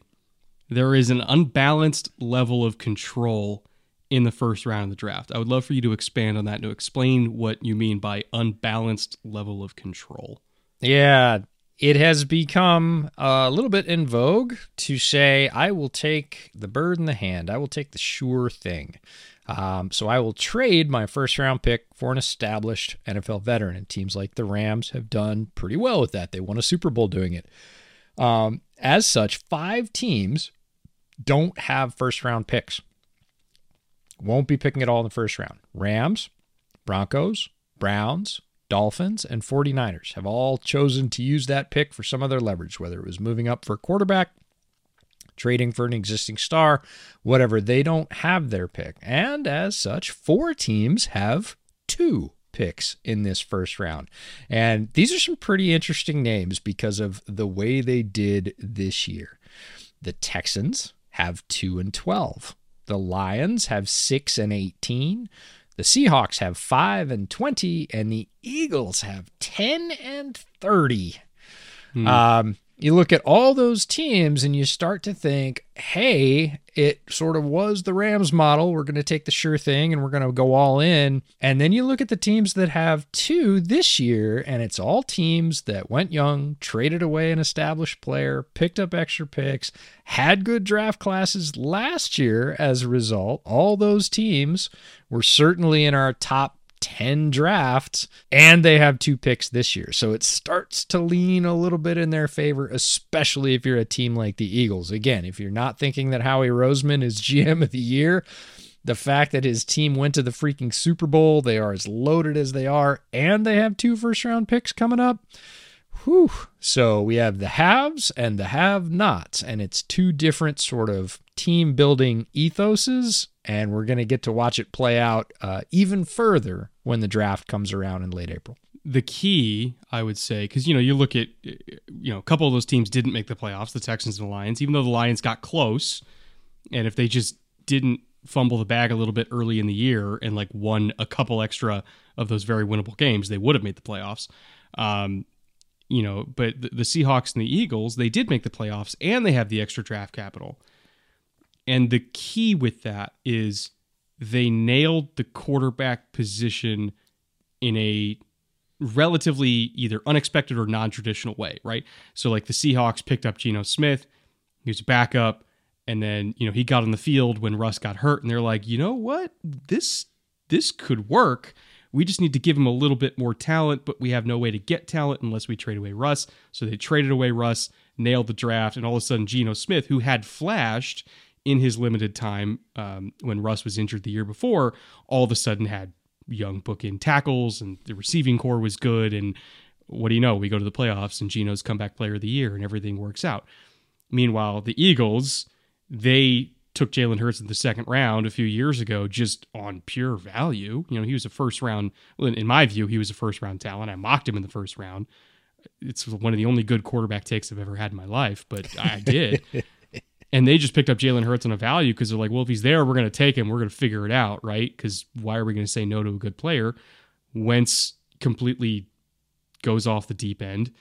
there is an unbalanced level of control in the first round of the draft. I would love for you to expand on that, to explain what you mean by unbalanced level of control. Yeah, it has become a little bit in vogue to say, I will take the bird in the hand, I will take the sure thing. Um, so I will trade my first round pick for an established NFL veteran. And teams like the Rams have done pretty well with that. They won a Super Bowl doing it. Um, as such, five teams don't have first round picks. Won't be picking it all in the first round. Rams, Broncos, Browns, Dolphins, and 49ers have all chosen to use that pick for some of their leverage, whether it was moving up for a quarterback, trading for an existing star, whatever. They don't have their pick. And as such, four teams have two picks in this first round. And these are some pretty interesting names because of the way they did this year. The Texans have 2 and 12. The Lions have 6 and 18. The Seahawks have 5 and 20 and the Eagles have 10 and 30. Hmm. Um you look at all those teams and you start to think, hey, it sort of was the Rams model. We're going to take the sure thing and we're going to go all in. And then you look at the teams that have two this year, and it's all teams that went young, traded away an established player, picked up extra picks, had good draft classes last year as a result. All those teams were certainly in our top 10 drafts and they have two picks this year. So it starts to lean a little bit in their favor, especially if you're a team like the Eagles. Again, if you're not thinking that Howie Roseman is (laughs) GM of the year, the fact that his team went to the freaking Super Bowl, they are as loaded as they are, and they have two first round picks coming up. Whew. So we have the haves and the have nots, and it's two different sort of team building ethoses and we're going to get to watch it play out uh, even further when the draft comes around in late April. The key, I would say, because you know you look at you know a couple of those teams didn't make the playoffs, the Texans and the Lions, even though the Lions got close, and if they just didn't fumble the bag a little bit early in the year and like won a couple extra of those very winnable games, they would have made the playoffs. Um, you know, but the, the Seahawks and the Eagles, they did make the playoffs and they have the extra draft capital. And the key with that is they nailed the quarterback position in a relatively either unexpected or non-traditional way, right? So like the Seahawks picked up Geno Smith, he was a backup, and then you know he got on the field when Russ got hurt, and they're like, you know what, this this could work. We just need to give him a little bit more talent, but we have no way to get talent unless we trade away Russ. So they traded away Russ, nailed the draft, and all of a sudden Geno Smith, who had flashed in his limited time um, when Russ was injured the year before, all of a sudden had young bookend tackles and the receiving core was good. And what do you know? We go to the playoffs and Geno's comeback player of the year and everything works out. Meanwhile, the Eagles, they took Jalen Hurts in the second round a few years ago just on pure value. You know, he was a first round, in my view, he was a first round talent. I mocked him in the first round. It's one of the only good quarterback takes I've ever had in my life, but I did. (laughs) and they just picked up Jalen Hurts on a value because they're like, well, if he's there, we're going to take him. We're going to figure it out, right? Because why are we going to say no to a good player? Wentz completely goes off the deep end.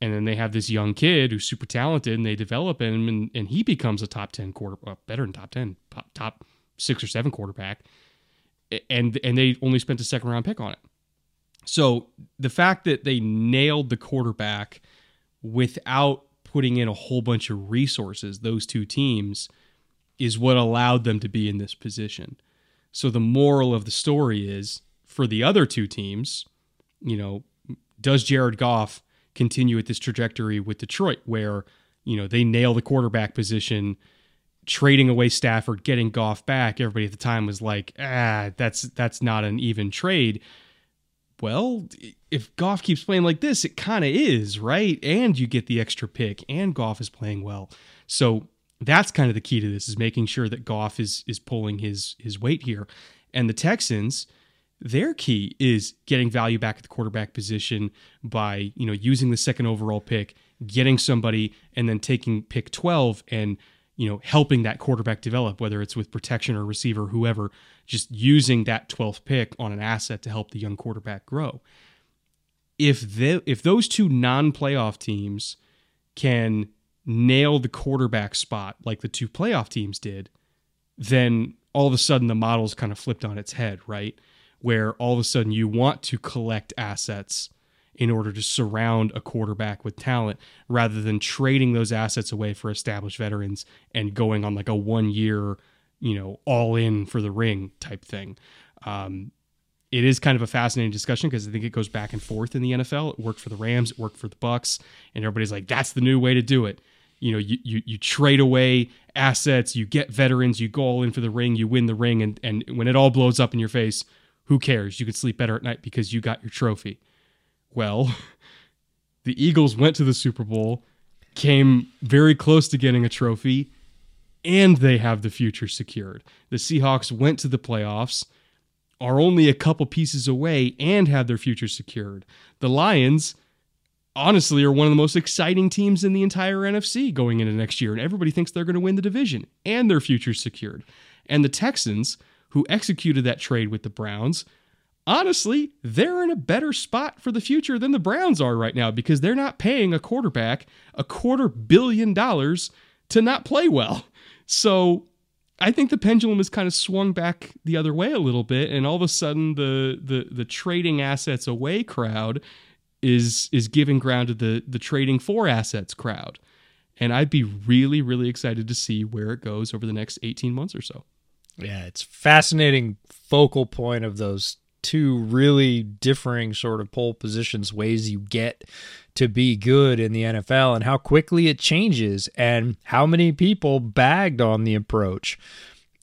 And then they have this young kid who's super talented and they develop him and, and he becomes a top 10 quarter, well, better than top 10, top six or seven quarterback. And, and they only spent a second round pick on it. So the fact that they nailed the quarterback without putting in a whole bunch of resources, those two teams, is what allowed them to be in this position. So the moral of the story is for the other two teams, you know, does Jared Goff continue at this trajectory with Detroit where, you know, they nail the quarterback position, trading away Stafford, getting Goff back. Everybody at the time was like, ah, that's that's not an even trade well, if Goff keeps playing like this, it kind of is, right? And you get the extra pick, and Goff is playing well. So that's kind of the key to this is making sure that Goff is is pulling his his weight here. And the Texans, their key is getting value back at the quarterback position by, you know, using the second overall pick, getting somebody and then taking pick 12 and you know, helping that quarterback develop, whether it's with protection or receiver, whoever, just using that 12th pick on an asset to help the young quarterback grow. If they, if those two non-playoff teams can nail the quarterback spot like the two playoff teams did, then all of a sudden the model's kind of flipped on its head, right? Where all of a sudden you want to collect assets in order to surround a quarterback with talent rather than trading those assets away for established veterans and going on like a one year, you know, all in for the ring type thing. Um, it is kind of a fascinating discussion because I think it goes back and forth in the NFL. It worked for the Rams, it worked for the Bucks, and everybody's like, that's the new way to do it. You know, you, you, you trade away assets, you get veterans, you go all in for the ring, you win the ring, and, and when it all blows up in your face, who cares? You could sleep better at night because you got your trophy. Well, (laughs) the Eagles went to the Super Bowl, came very close to getting a trophy, and they have the future secured. The Seahawks went to the playoffs, are only a couple pieces away, and have their future secured. The Lions, honestly, are one of the most exciting teams in the entire NFC going into next year, and everybody thinks they're going to win the division, and their future secured. And the Texans, who executed that trade with the Browns, honestly, they're in a better spot for the future than the Browns are right now because they're not paying a quarterback a quarter billion dollars to not play well. So I think the pendulum has kind of swung back the other way a little bit, and all of a sudden the the the trading assets away crowd is is giving ground to the the trading for assets crowd. And I'd be really, really excited to see where it goes over the next 18 months or so. Yeah, it's fascinating focal point of those two really differing sort of pole positions, ways you get to be good in the NFL, and how quickly it changes, and how many people bagged on the approach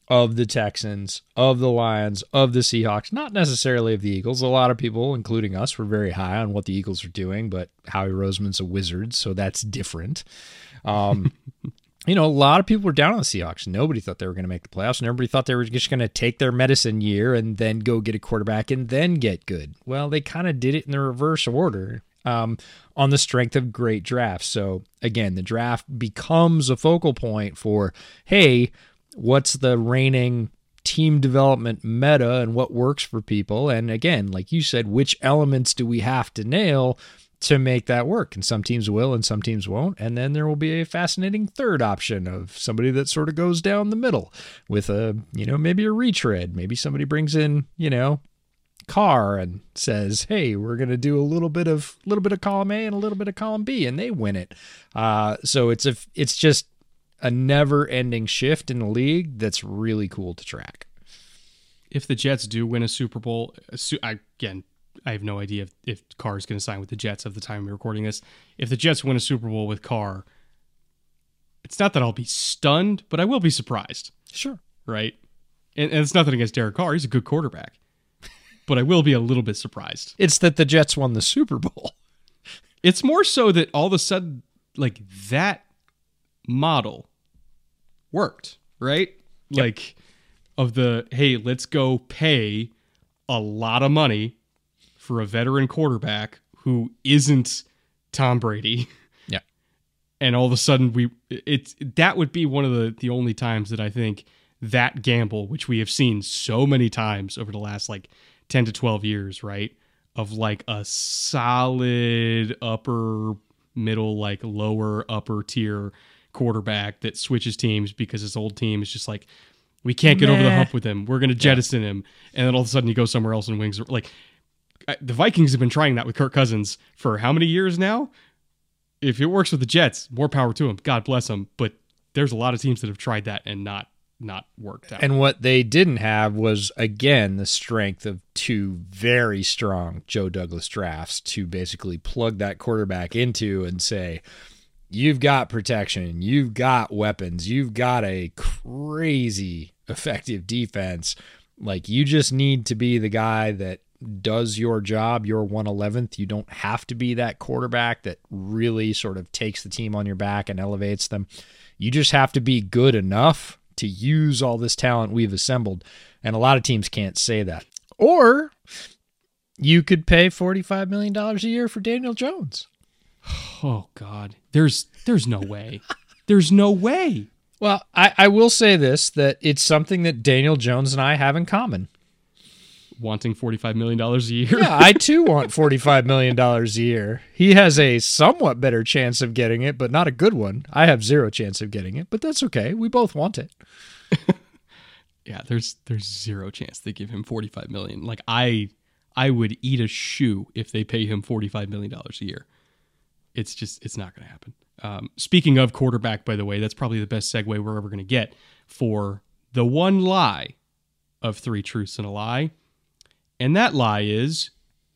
of the Texans, of the Lions, of the Seahawks, not necessarily of the Eagles. A lot of people, including us, were very high on what the Eagles are doing, but Howie Roseman's a wizard, so that's different. Um, (laughs) you know, a lot of people were down on the Seahawks. Nobody thought they were going to make the playoffs, and everybody thought they were just going to take their medicine year and then go get a quarterback and then get good. Well, they kind of did it in the reverse order um, on the strength of great drafts. So, again, the draft becomes a focal point for hey, what's the reigning team development meta and what works for people? And again, like you said, which elements do we have to nail? To make that work. And some teams will and some teams won't. And then there will be a fascinating third option of somebody that sort of goes down the middle with a, you know, maybe a retread. Maybe somebody brings in, you know, Carr and says, "Hey, we're going to do a little bit of little bit of column A and a little bit of column B," and they win it. Uh, so it's a it's just a never-ending shift in the league that's really cool to track. If the Jets do win a Super Bowl, again, I have no idea if, if Carr is going to sign with the Jets at the time we're recording this. If the Jets win a Super Bowl with Carr, it's not that I'll be stunned, but I will be surprised. Sure. Right? And, and it's nothing against Derek Carr. He's a good quarterback. (laughs) but I will be a little bit surprised. It's that the Jets won the Super Bowl. (laughs) It's more so that all of a sudden, like that model worked, right? Yep. Like of the hey, let's go pay a lot of money for a veteran quarterback who isn't Tom Brady. Yeah. And all of a sudden we it's that would be one of the the only times that I think that gamble, which we have seen so many times over the last like 10 to 12 years, right? Of like a solid upper middle like lower upper tier quarterback that switches teams because his old team is just like we can't get over the hump with him. We're going to jettison yeah. him, and then all of a sudden he goes somewhere else and wings. Like the Vikings have been trying that with Kirk Cousins for how many years now? If it works with the Jets, more power to them. God bless them. But there's a lot of teams that have tried that and not not worked out. And what they didn't have was again the strength of two very strong Joe Douglas drafts to basically plug that quarterback into and say, you've got protection, you've got weapons, you've got a crazy effective defense. Like you just need to be the guy that does your job, your 111th. You don't have to be that quarterback that really sort of takes the team on your back and elevates them. You just have to be good enough to use all this talent we've assembled. And a lot of teams can't say that. Or you could pay $45 million a year for Daniel Jones. Oh God, there's there's no way. There's no way. Well, I, I will say this that it's something that Daniel Jones and I have in common. Wanting $45 million a year. yeah, I (laughs) too want $45 million a year. He has a somewhat better chance of getting it, but not a good one. I have zero chance of getting it, but that's okay. We both want it. (laughs) yeah, there's there's zero chance they give him 45 million. Like I I would eat a shoe if they pay him 45 million dollars a year it's just it's not going to happen. Um, speaking of quarterback, by the way, that's probably the best segue we're ever going to get for the one lie of three truths and a lie, and that lie is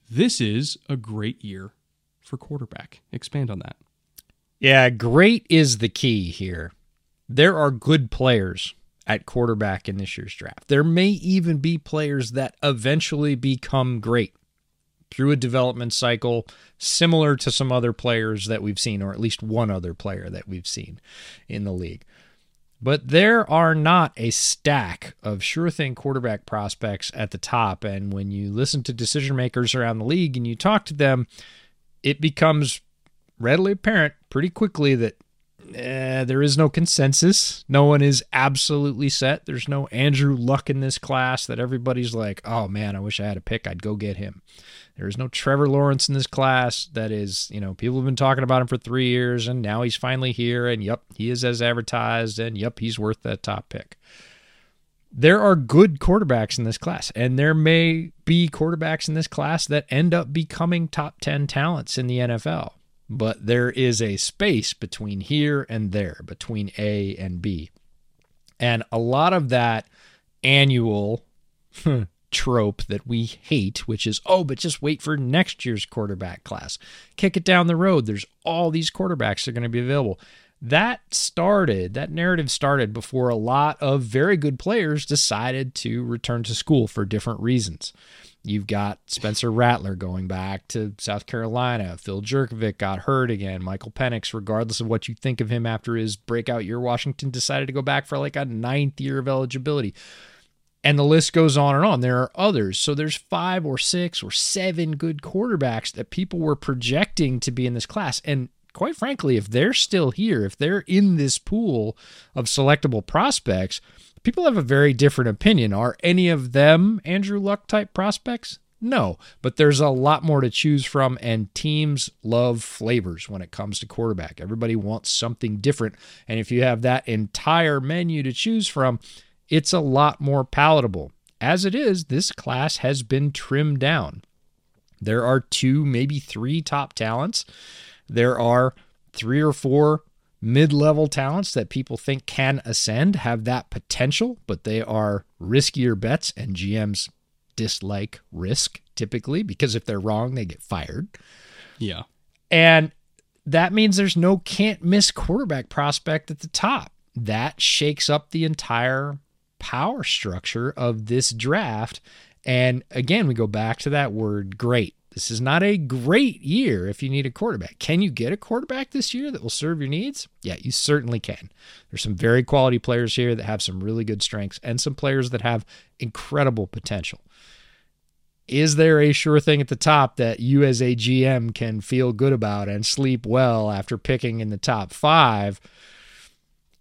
this is a great year for quarterback. Expand on that. Yeah, great is the key here. There are good players at quarterback in this year's draft. There may even be players that eventually become great through a development cycle similar to some other players that we've seen, or at least one other player that we've seen in the league. But there are not a stack of sure thing quarterback prospects at the top. And when you listen to decision makers around the league and you talk to them, it becomes readily apparent pretty quickly that eh, there is no consensus. No one is absolutely set. There's no Andrew Luck in this class that everybody's like, oh man, I wish I had a pick. I'd go get him. There is no Trevor Lawrence in this class. That is, you know, people have been talking about him for three years, and now he's finally here. And yep, he is as advertised, and yep, he's worth that top pick. There are good quarterbacks in this class, and there may be quarterbacks in this class that end up becoming top 10 talents in the NFL. But there is a space between here and there, between A and B. And a lot of that annual (laughs) hmm, trope that we hate, which is, oh, but just wait for next year's quarterback class. Kick it down the road. There's all these quarterbacks that are going to be available. That started, that narrative started before a lot of very good players decided to return to school for different reasons. You've got Spencer Rattler going back to South Carolina. Phil Jurkovec got hurt again. Michael Penix, regardless of what you think of him after his breakout year, Washington decided to go back for like a ninth year of eligibility. And the list goes on and on. There are others. So there's five or six or seven good quarterbacks that people were projecting to be in this class. And quite frankly, if they're still here, if they're in this pool of selectable prospects, people have a very different opinion. Are any of them Andrew Luck type prospects? No, but there's a lot more to choose from, and teams love flavors when it comes to quarterback. Everybody wants something different. And if you have that entire menu to choose from, it's a lot more palatable. as it is, this class has been trimmed down. There are two, maybe three top talents. There are three or four mid level talents that people think can ascend, have that potential, but they are riskier bets, and GMs dislike risk typically because if they're wrong, they get fired. Yeah. And that means there's no can't miss quarterback prospect at the top. That shakes up the entire power structure of this draft. And again, we go back to that word great. This is not a great year if you need a quarterback. Can you get a quarterback this year that will serve your needs? Yeah, you certainly can. There's some very quality players here that have some really good strengths and some players that have incredible potential. Is there a sure thing at the top that you as a GM can feel good about and sleep well after picking in the top five?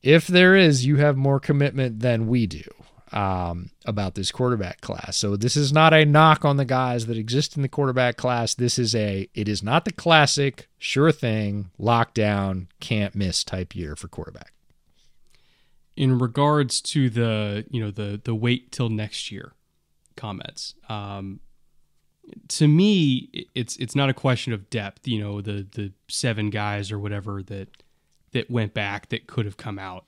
If there is, you have more commitment than we do um, about this quarterback class. So this is not a knock on the guys that exist in the quarterback class. This is a it is not the classic sure thing lockdown can't miss type year for quarterback. In regards to the you know the the wait till next year comments, um, to me it's it's not a question of depth. You know the the seven guys or whatever that that went back that could have come out.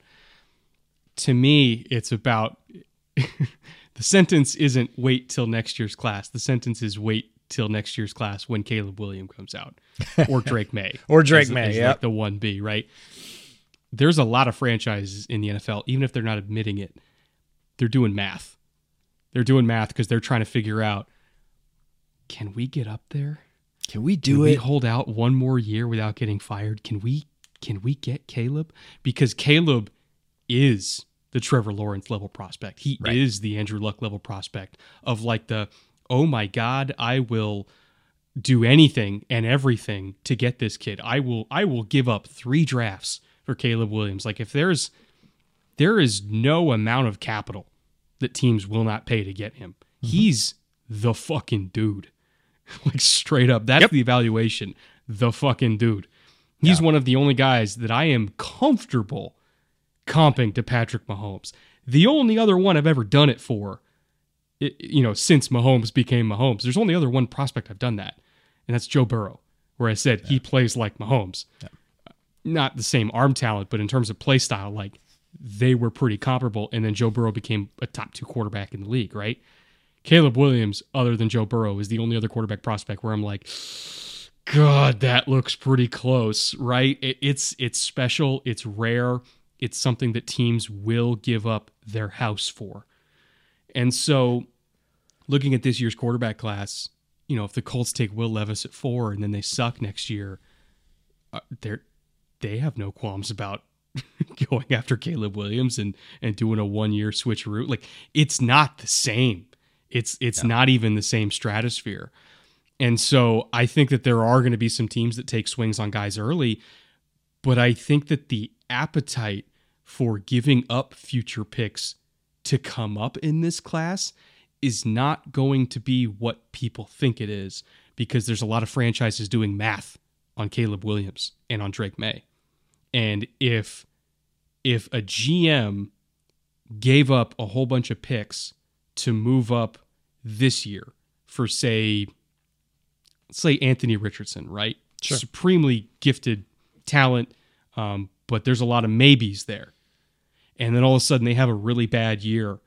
To me, it's about (laughs) the sentence isn't wait till next year's class. The sentence is wait till next year's class when Caleb Williams comes out (laughs) or Drake Maye or Drake Maye, yeah, like the one B, right? There's a lot of franchises in the NFL, even if they're not admitting it, they're doing math. They're doing math because they're trying to figure out can we get up there? Can we do it? can it? We hold out one more year without getting fired. Can we? Can we get Caleb? Because Caleb is the Trevor Lawrence level prospect. He right. is the Andrew Luck level prospect of like the oh my god, I will do anything and everything to get this kid. I will I will give up 3 drafts for Caleb Williams. Like if there's there is no amount of capital that teams will not pay to get him. Mm-hmm. He's the fucking dude. (laughs) like straight up. That's yep. the evaluation. The fucking dude. He's yeah. one of the only guys that I am comfortable comping to Patrick Mahomes. The only other one I've ever done it for, it, you know, since Mahomes became Mahomes, there's only other one prospect I've done that, and that's Joe Burrow, where I said yeah. he plays like Mahomes. Yeah. Not the same arm talent, but in terms of play style, like they were pretty comparable. And then Joe Burrow became a top two quarterback in the league, right? Caleb Williams, other than Joe Burrow, is the only other quarterback prospect where I'm like, God, that looks pretty close, right? It, it's it's special, it's rare it's something that teams will give up their house for. And so, looking at this year's quarterback class, you know, if the Colts take Will Levis at four and then they suck next year, uh, they're they have no qualms about (laughs) going after Caleb Williams and and doing a one year switcheroo. Like it's not the same. It's it's no. not even the same stratosphere. And so I think that there are going to be some teams that take swings on guys early, but I think that the appetite for giving up future picks to come up in this class is not going to be what people think it is because there's a lot of franchises doing math on Caleb Williams and on Drake Maye. And if if a GM gave up a whole bunch of picks to move up this year for say say Anthony Richardson, right? Sure. Supremely gifted talent, um, but there's a lot of maybes there and then all of a sudden they have a really bad year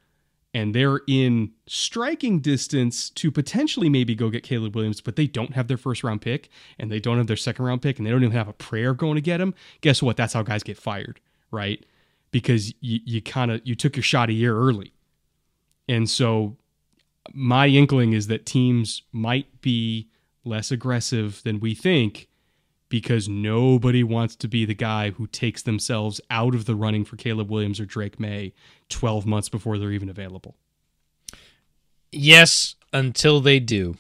and they're in striking distance to potentially maybe go get Caleb Williams, but they don't have their first round pick and they don't have their second round pick and they don't even have a prayer going to get him. Guess what? That's how guys get fired, right? Because you, you kind of you took your shot a year early. And so my inkling is that teams might be less aggressive than we think because nobody wants to be the guy who takes themselves out of the running for Caleb Williams or Drake Maye 12 months before they're even available. Yes, until they do.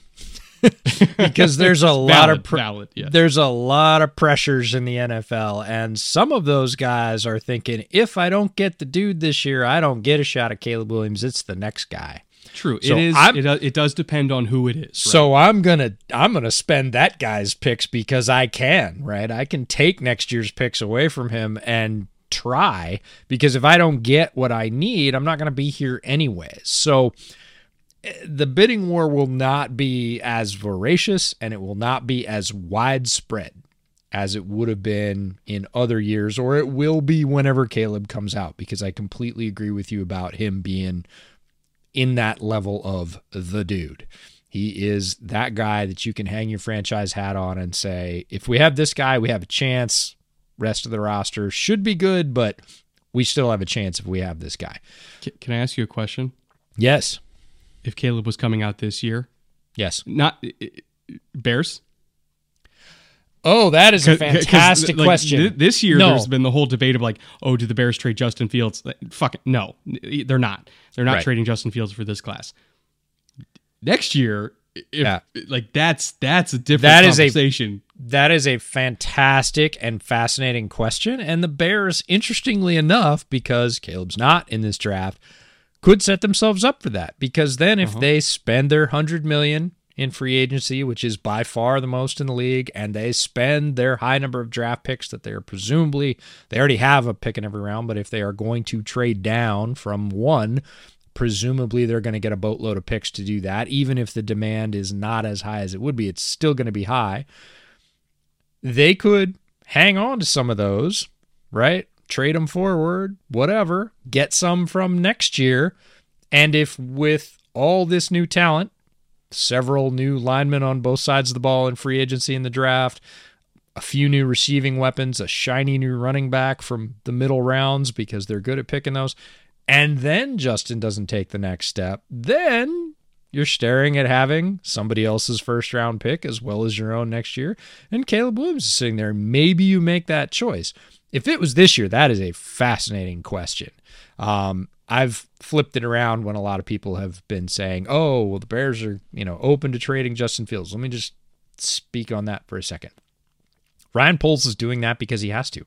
(laughs) because there's a lot of pr- valid, yeah. there's a lot of pressures in the NFL and some of those guys are thinking if I don't get the dude this year, I don't get a shot at Caleb Williams, it's the next guy. True. So it is. It, it, does depend on who it is. Right? So I'm gonna I'm gonna spend that guy's picks because I can. Right. I can take next year's picks away from him and try because if I don't get what I need, I'm not gonna be here anyways. So eh, the bidding war will not be as voracious and it will not be as widespread as it would have been in other years, or it will be whenever Caleb comes out, because I completely agree with you about him being in that level of the dude. He is that guy that you can hang your franchise hat on and say, if we have this guy, we have a chance. Rest of the roster should be good, but we still have a chance if we have this guy. Can I ask you a question? Yes. If Caleb was coming out this year, Yes. not Bears. Oh, that is a fantastic like, question. th- this year, No. there's been the whole debate of like, oh, do the Bears trade Justin Fields? Like, Fuck it, no, they're not. They're not Right. trading Justin Fields for this class. Next year, if Yeah. like that's that's a different That is a- conversation. That is a fantastic and fascinating question. And the Bears, interestingly enough, because Caleb's not in this draft, could set themselves up for that. Because then if uh-huh. they spend their hundred million in free agency, which is by far the most in the league, and they spend their high number of draft picks that they are presumably they already have a pick in every round, but if they are going to trade down from one, presumably they're going to get a boatload of picks to do that. Even if the demand is not as high as it would be, it's still going to be high they could hang on to some of those, right? Trade them forward, whatever, get some from next year. And if with all this new talent, several new linemen on both sides of the ball in free agency in the draft, a few new receiving weapons, a shiny new running back from the middle rounds because they're good at picking those, and then Justin doesn't take the next step, then you're staring at having somebody else's first round pick as well as your own next year. And Caleb Williams is sitting there. Maybe you make that choice. If it was this year, that is a fascinating question. Um, I've flipped it around when a lot of people have been saying, "Oh, well, the Bears are you know open to trading Justin Fields." Let me just speak on that for a second. Ryan Poles is doing that because he has to.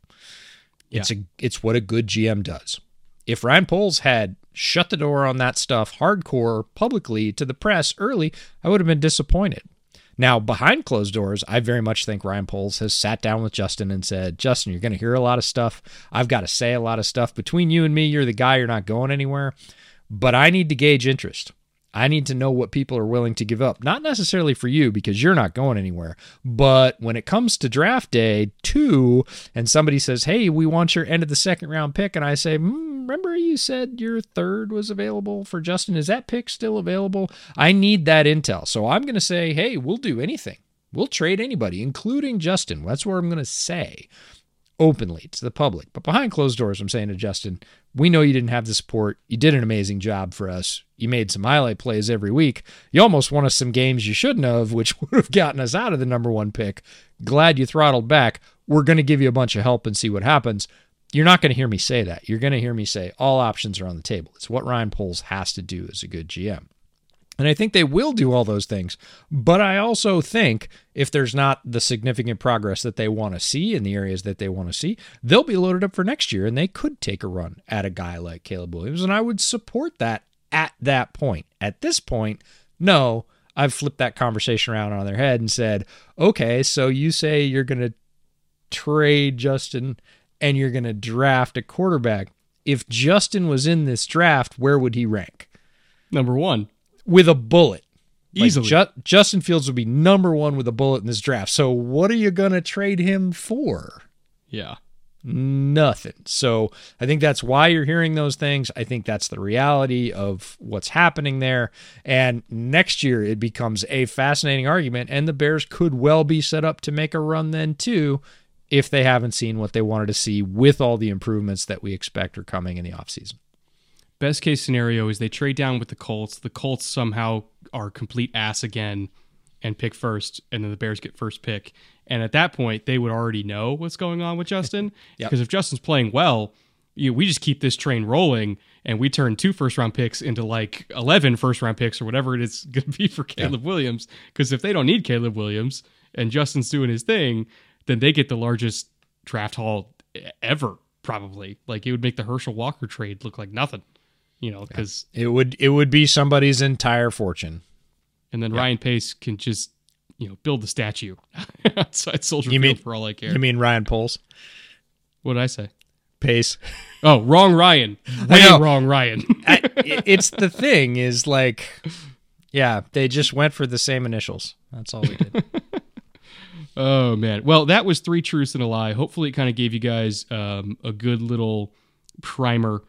It's a it's what a good GM does. If Ryan Poles had shut the door on that stuff hardcore publicly to the press early, I would have been disappointed. Now, behind closed doors, I very much think Ryan Poles has sat down with Justin and said, Justin, you're going to hear a lot of stuff. I've got to say a lot of stuff. Between you and me, you're the guy, you're not going anywhere. But I need to gauge interest. I need to know what people are willing to give up. Not necessarily for you because you're not going anywhere, but when it comes to draft day two and somebody says, Hey, we want your end of the second round pick, and I say, mm, Remember you said your third was available for Justin? Is that pick still available? I need that intel. So I'm going to say, Hey, we'll do anything. We'll trade anybody, including Justin. That's what I'm going to say openly to the public. But behind closed doors, I'm saying to Justin, we know you didn't have the support. You did an amazing job for us. You made some highlight plays every week. You almost won us some games you shouldn't have, which (laughs) would have gotten us out of the number one pick. Glad you throttled back. We're going to give you a bunch of help and see what happens. You're not going to hear me say that. You're going to hear me say all options are on the table. It's what Ryan Poles has to do as a good GM. And I think they will do all those things. But I also think if there's not the significant progress that they want to see in the areas that they want to see, they'll be loaded up for next year and they could take a run at a guy like Caleb Williams. And I would support that at that point. At this point, no, I've flipped that conversation around on their head and said, okay, so you say you're going to trade Justin and you're going to draft a quarterback. If Justin was in this draft, where would he rank? Number one, with a bullet. Like, Easily. Ju- Justin Fields would be number one with a bullet in this draft. So what are you going to trade him for? yeah. Nothing. So I think that's why you're hearing those things. I think that's the reality of what's happening there. And next year it becomes a fascinating argument, and the Bears could well be set up to make a run then too, if they haven't seen what they wanted to see with all the improvements that we expect are coming in the offseason. Best case scenario is they trade down with the Colts. The Colts somehow are complete ass again and pick first, and then the Bears get first pick. And at that point, they would already know what's going on with Justin. (laughs) Yep. Because if Justin's playing well, you we just keep this train rolling and we turn two first round picks into like 11 first round picks or whatever it is (laughs) going to be for Caleb Williams. Because if they don't need Caleb Williams and Justin's doing his thing, then they get the largest draft haul ever, probably. Like it would make the Herschel Walker trade look like nothing, you know, because, It would it would be somebody's entire fortune. and then Ryan Pace can just, you know, build the statue (laughs) outside Soldier You Field mean- for all I care. You mean Ryan Poles? what did I say? Pace. Oh, wrong Ryan. (laughs) I Way know. wrong Ryan. (laughs) I, it's the thing is like Yeah, they just went for the same initials. That's all we did. Oh man. Well, that was three truths and a lie. Hopefully, it kind of gave you guys um, a good little primer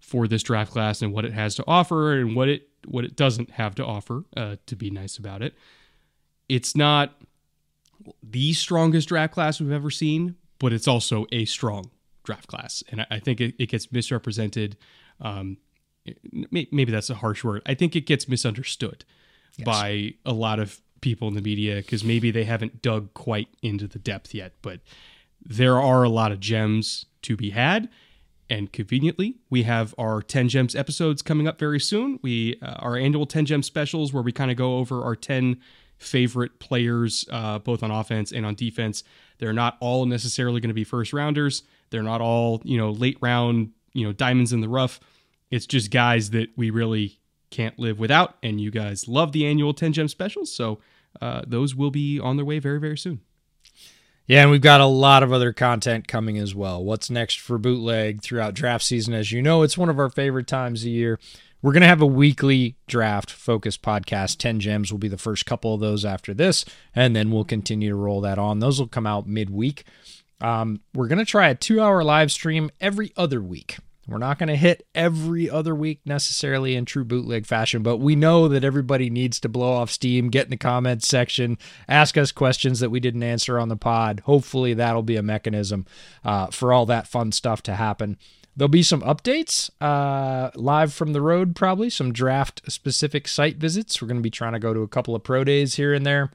for this draft class and what it has to offer and what it what it doesn't have to offer. Uh, to be nice about it, it's not the strongest draft class we've ever seen, but it's also a strong draft class, and I, I think it, it, gets misrepresented. Um, maybe that's a harsh word. I think it gets misunderstood yes. by a lot of people in the media because maybe they haven't dug quite into the depth yet. But there are a lot of gems to be had. And conveniently, we have our 10 gems episodes coming up very soon. We uh, our annual 10 gem specials where we kind of go over our 10 favorite players, uh, both on offense and on defense. They're not all necessarily going to be first rounders. They're not all you know late round you know diamonds in the rough. It's just guys that we really can't live without. And you guys love the annual 10 gem specials. So uh, those will be on their way very, very soon. Yeah, and we've got a lot of other content coming as well. What's next for bootleg throughout draft season? As you know, it's one of our favorite times of year. We're going to have a weekly draft focused podcast. 10 gems will be the first couple of those after this, and then we'll continue to roll that on. Those will come out midweek. Um, we're going to try a two hour live stream every other week. We're not going to hit every other week necessarily in true bootleg fashion, but we know that everybody needs to blow off steam, get in the comments section, ask us questions that we didn't answer on the pod. Hopefully, that'll be a mechanism uh, for all that fun stuff to happen. There'll be some updates uh, live from the road, probably some draft specific site visits. We're going to be trying to go to a couple of pro days here and there.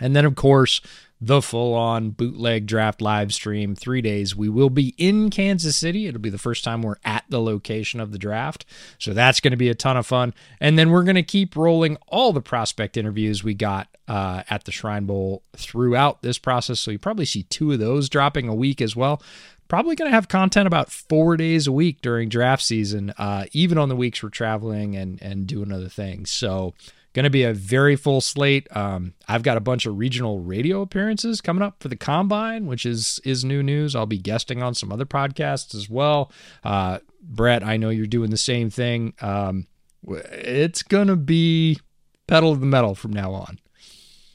And then, of course, the full on bootleg draft live stream, three days. We will be in Kansas City. It'll be the first time we're at the location of the draft. So that's going to be a ton of fun. And then we're going to keep rolling all the prospect interviews we got uh, at the Shrine Bowl throughout this process. So you probably see two of those dropping a week as well probably going to have content about four days a week during draft season, uh, even on the weeks we're traveling and and doing other things. So Going to be a very full slate. Um, I've got a bunch of regional radio appearances coming up for the combine, which is is new news. I'll be guesting on some other podcasts as well. Uh, Brett, I know you're doing the same thing. Um, it's gonna be pedal to the metal from now on.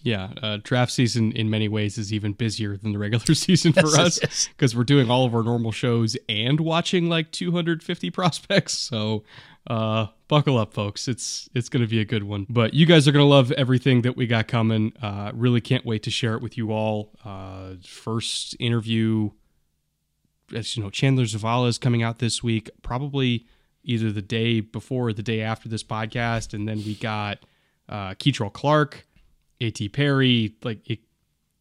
Yeah, uh, draft season in many ways is even busier than the regular (laughs) season for yes, us because we're doing all of our normal shows and watching like 250 prospects. So uh, buckle up, folks. It's it's going to be a good one. But you guys are going to love everything that we got coming. Uh, really can't wait to share it with you all. Uh, first interview, as you know, Chandler Zavala is coming out this week. Probably either the day before or the day after this podcast, and then we got uh, Kei'Trel Clark, A.T. Perry. Like, it,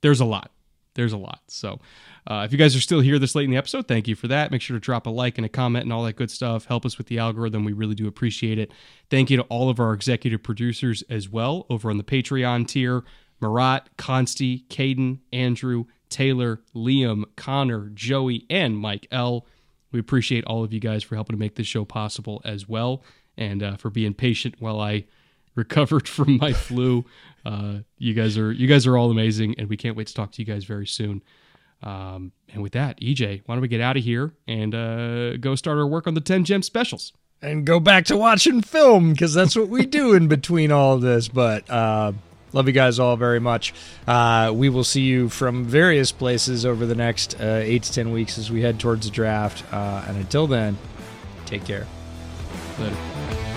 there's a lot. There's a lot. So uh, if you guys are still here this late in the episode, thank you for that. Make sure to drop a like and a comment and all that good stuff. Help us with the algorithm. We really do appreciate it. Thank you to all of our executive producers as well over on the Patreon tier Marat, Consti, Caden, Andrew, Taylor, Liam, Connor, Joey, and Mike L. We appreciate all of you guys for helping to make this show possible as well and uh, for being patient while I recovered (laughs) from my flu. Uh, you guys are you guys are all amazing, and we can't wait to talk to you guys very soon. Um, and with that, EJ, why don't we get out of here and uh, go start our work on the 10 gem specials? And go back to watching film because that's what we do in between all of this. But uh, love you guys all very much. Uh, we will see you from various places over the next uh, eight to 10 weeks as we head towards the draft. Uh, and until then, take care. Later.